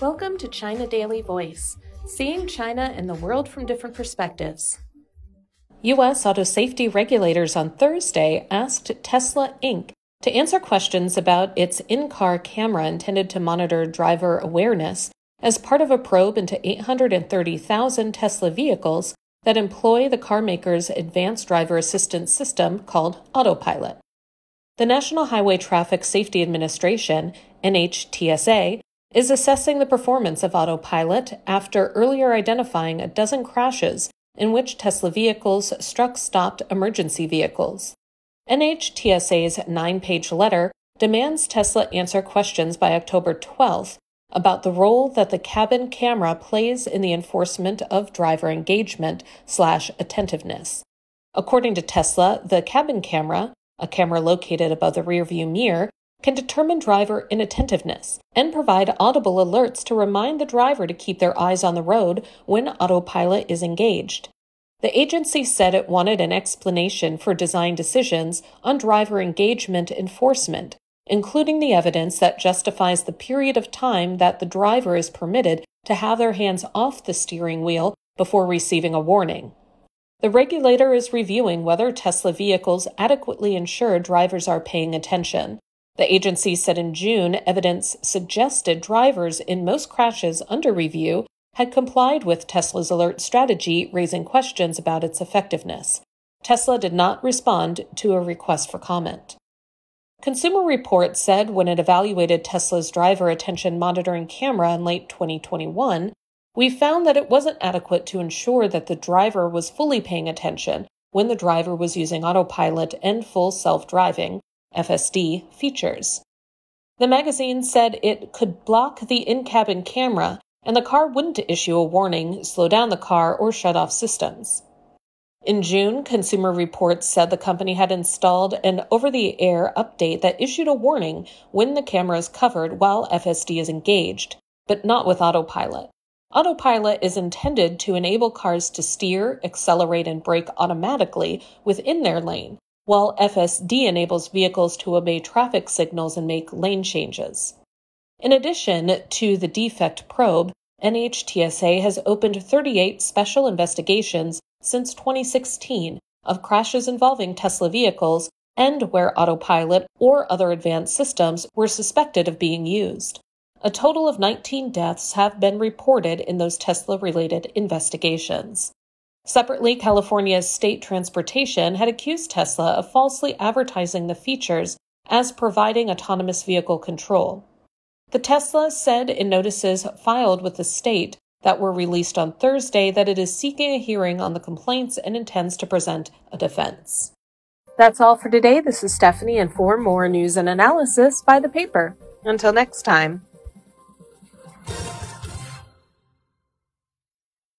Welcome to China Daily Voice, seeing China and the world from different perspectives. U.S. auto safety regulators on Thursday asked Tesla Inc. to answer questions about its in car camera intended to monitor driver awareness as part of a probe into 830,000 Tesla vehicles that employ the carmaker's advanced driver assistance system called Autopilot. The National Highway Traffic Safety Administration, NHTSA, is assessing the performance of autopilot after earlier identifying a dozen crashes in which Tesla vehicles struck stopped emergency vehicles. NHTSA's nine page letter demands Tesla answer questions by October 12th about the role that the cabin camera plays in the enforcement of driver engagement slash attentiveness. According to Tesla, the cabin camera, a camera located above the rearview mirror, can determine driver inattentiveness and provide audible alerts to remind the driver to keep their eyes on the road when autopilot is engaged. The agency said it wanted an explanation for design decisions on driver engagement enforcement, including the evidence that justifies the period of time that the driver is permitted to have their hands off the steering wheel before receiving a warning. The regulator is reviewing whether Tesla vehicles adequately ensure drivers are paying attention the agency said in June evidence suggested drivers in most crashes under review had complied with Tesla's alert strategy, raising questions about its effectiveness. Tesla did not respond to a request for comment. Consumer Reports said when it evaluated Tesla's driver attention monitoring camera in late 2021, we found that it wasn't adequate to ensure that the driver was fully paying attention when the driver was using autopilot and full self driving, FSD features. The magazine said it could block the in cabin camera and the car wouldn't issue a warning, slow down the car, or shut off systems. In June, Consumer Reports said the company had installed an over the air update that issued a warning when the camera is covered while FSD is engaged, but not with autopilot. Autopilot is intended to enable cars to steer, accelerate, and brake automatically within their lane, while FSD enables vehicles to obey traffic signals and make lane changes. In addition to the defect probe, NHTSA has opened 38 special investigations since 2016 of crashes involving Tesla vehicles and where autopilot or other advanced systems were suspected of being used. A total of 19 deaths have been reported in those Tesla related investigations. Separately, California's state transportation had accused Tesla of falsely advertising the features as providing autonomous vehicle control. The Tesla said in notices filed with the state that were released on Thursday that it is seeking a hearing on the complaints and intends to present a defense. That's all for today. This is Stephanie, and for more news and analysis, by the paper. Until next time.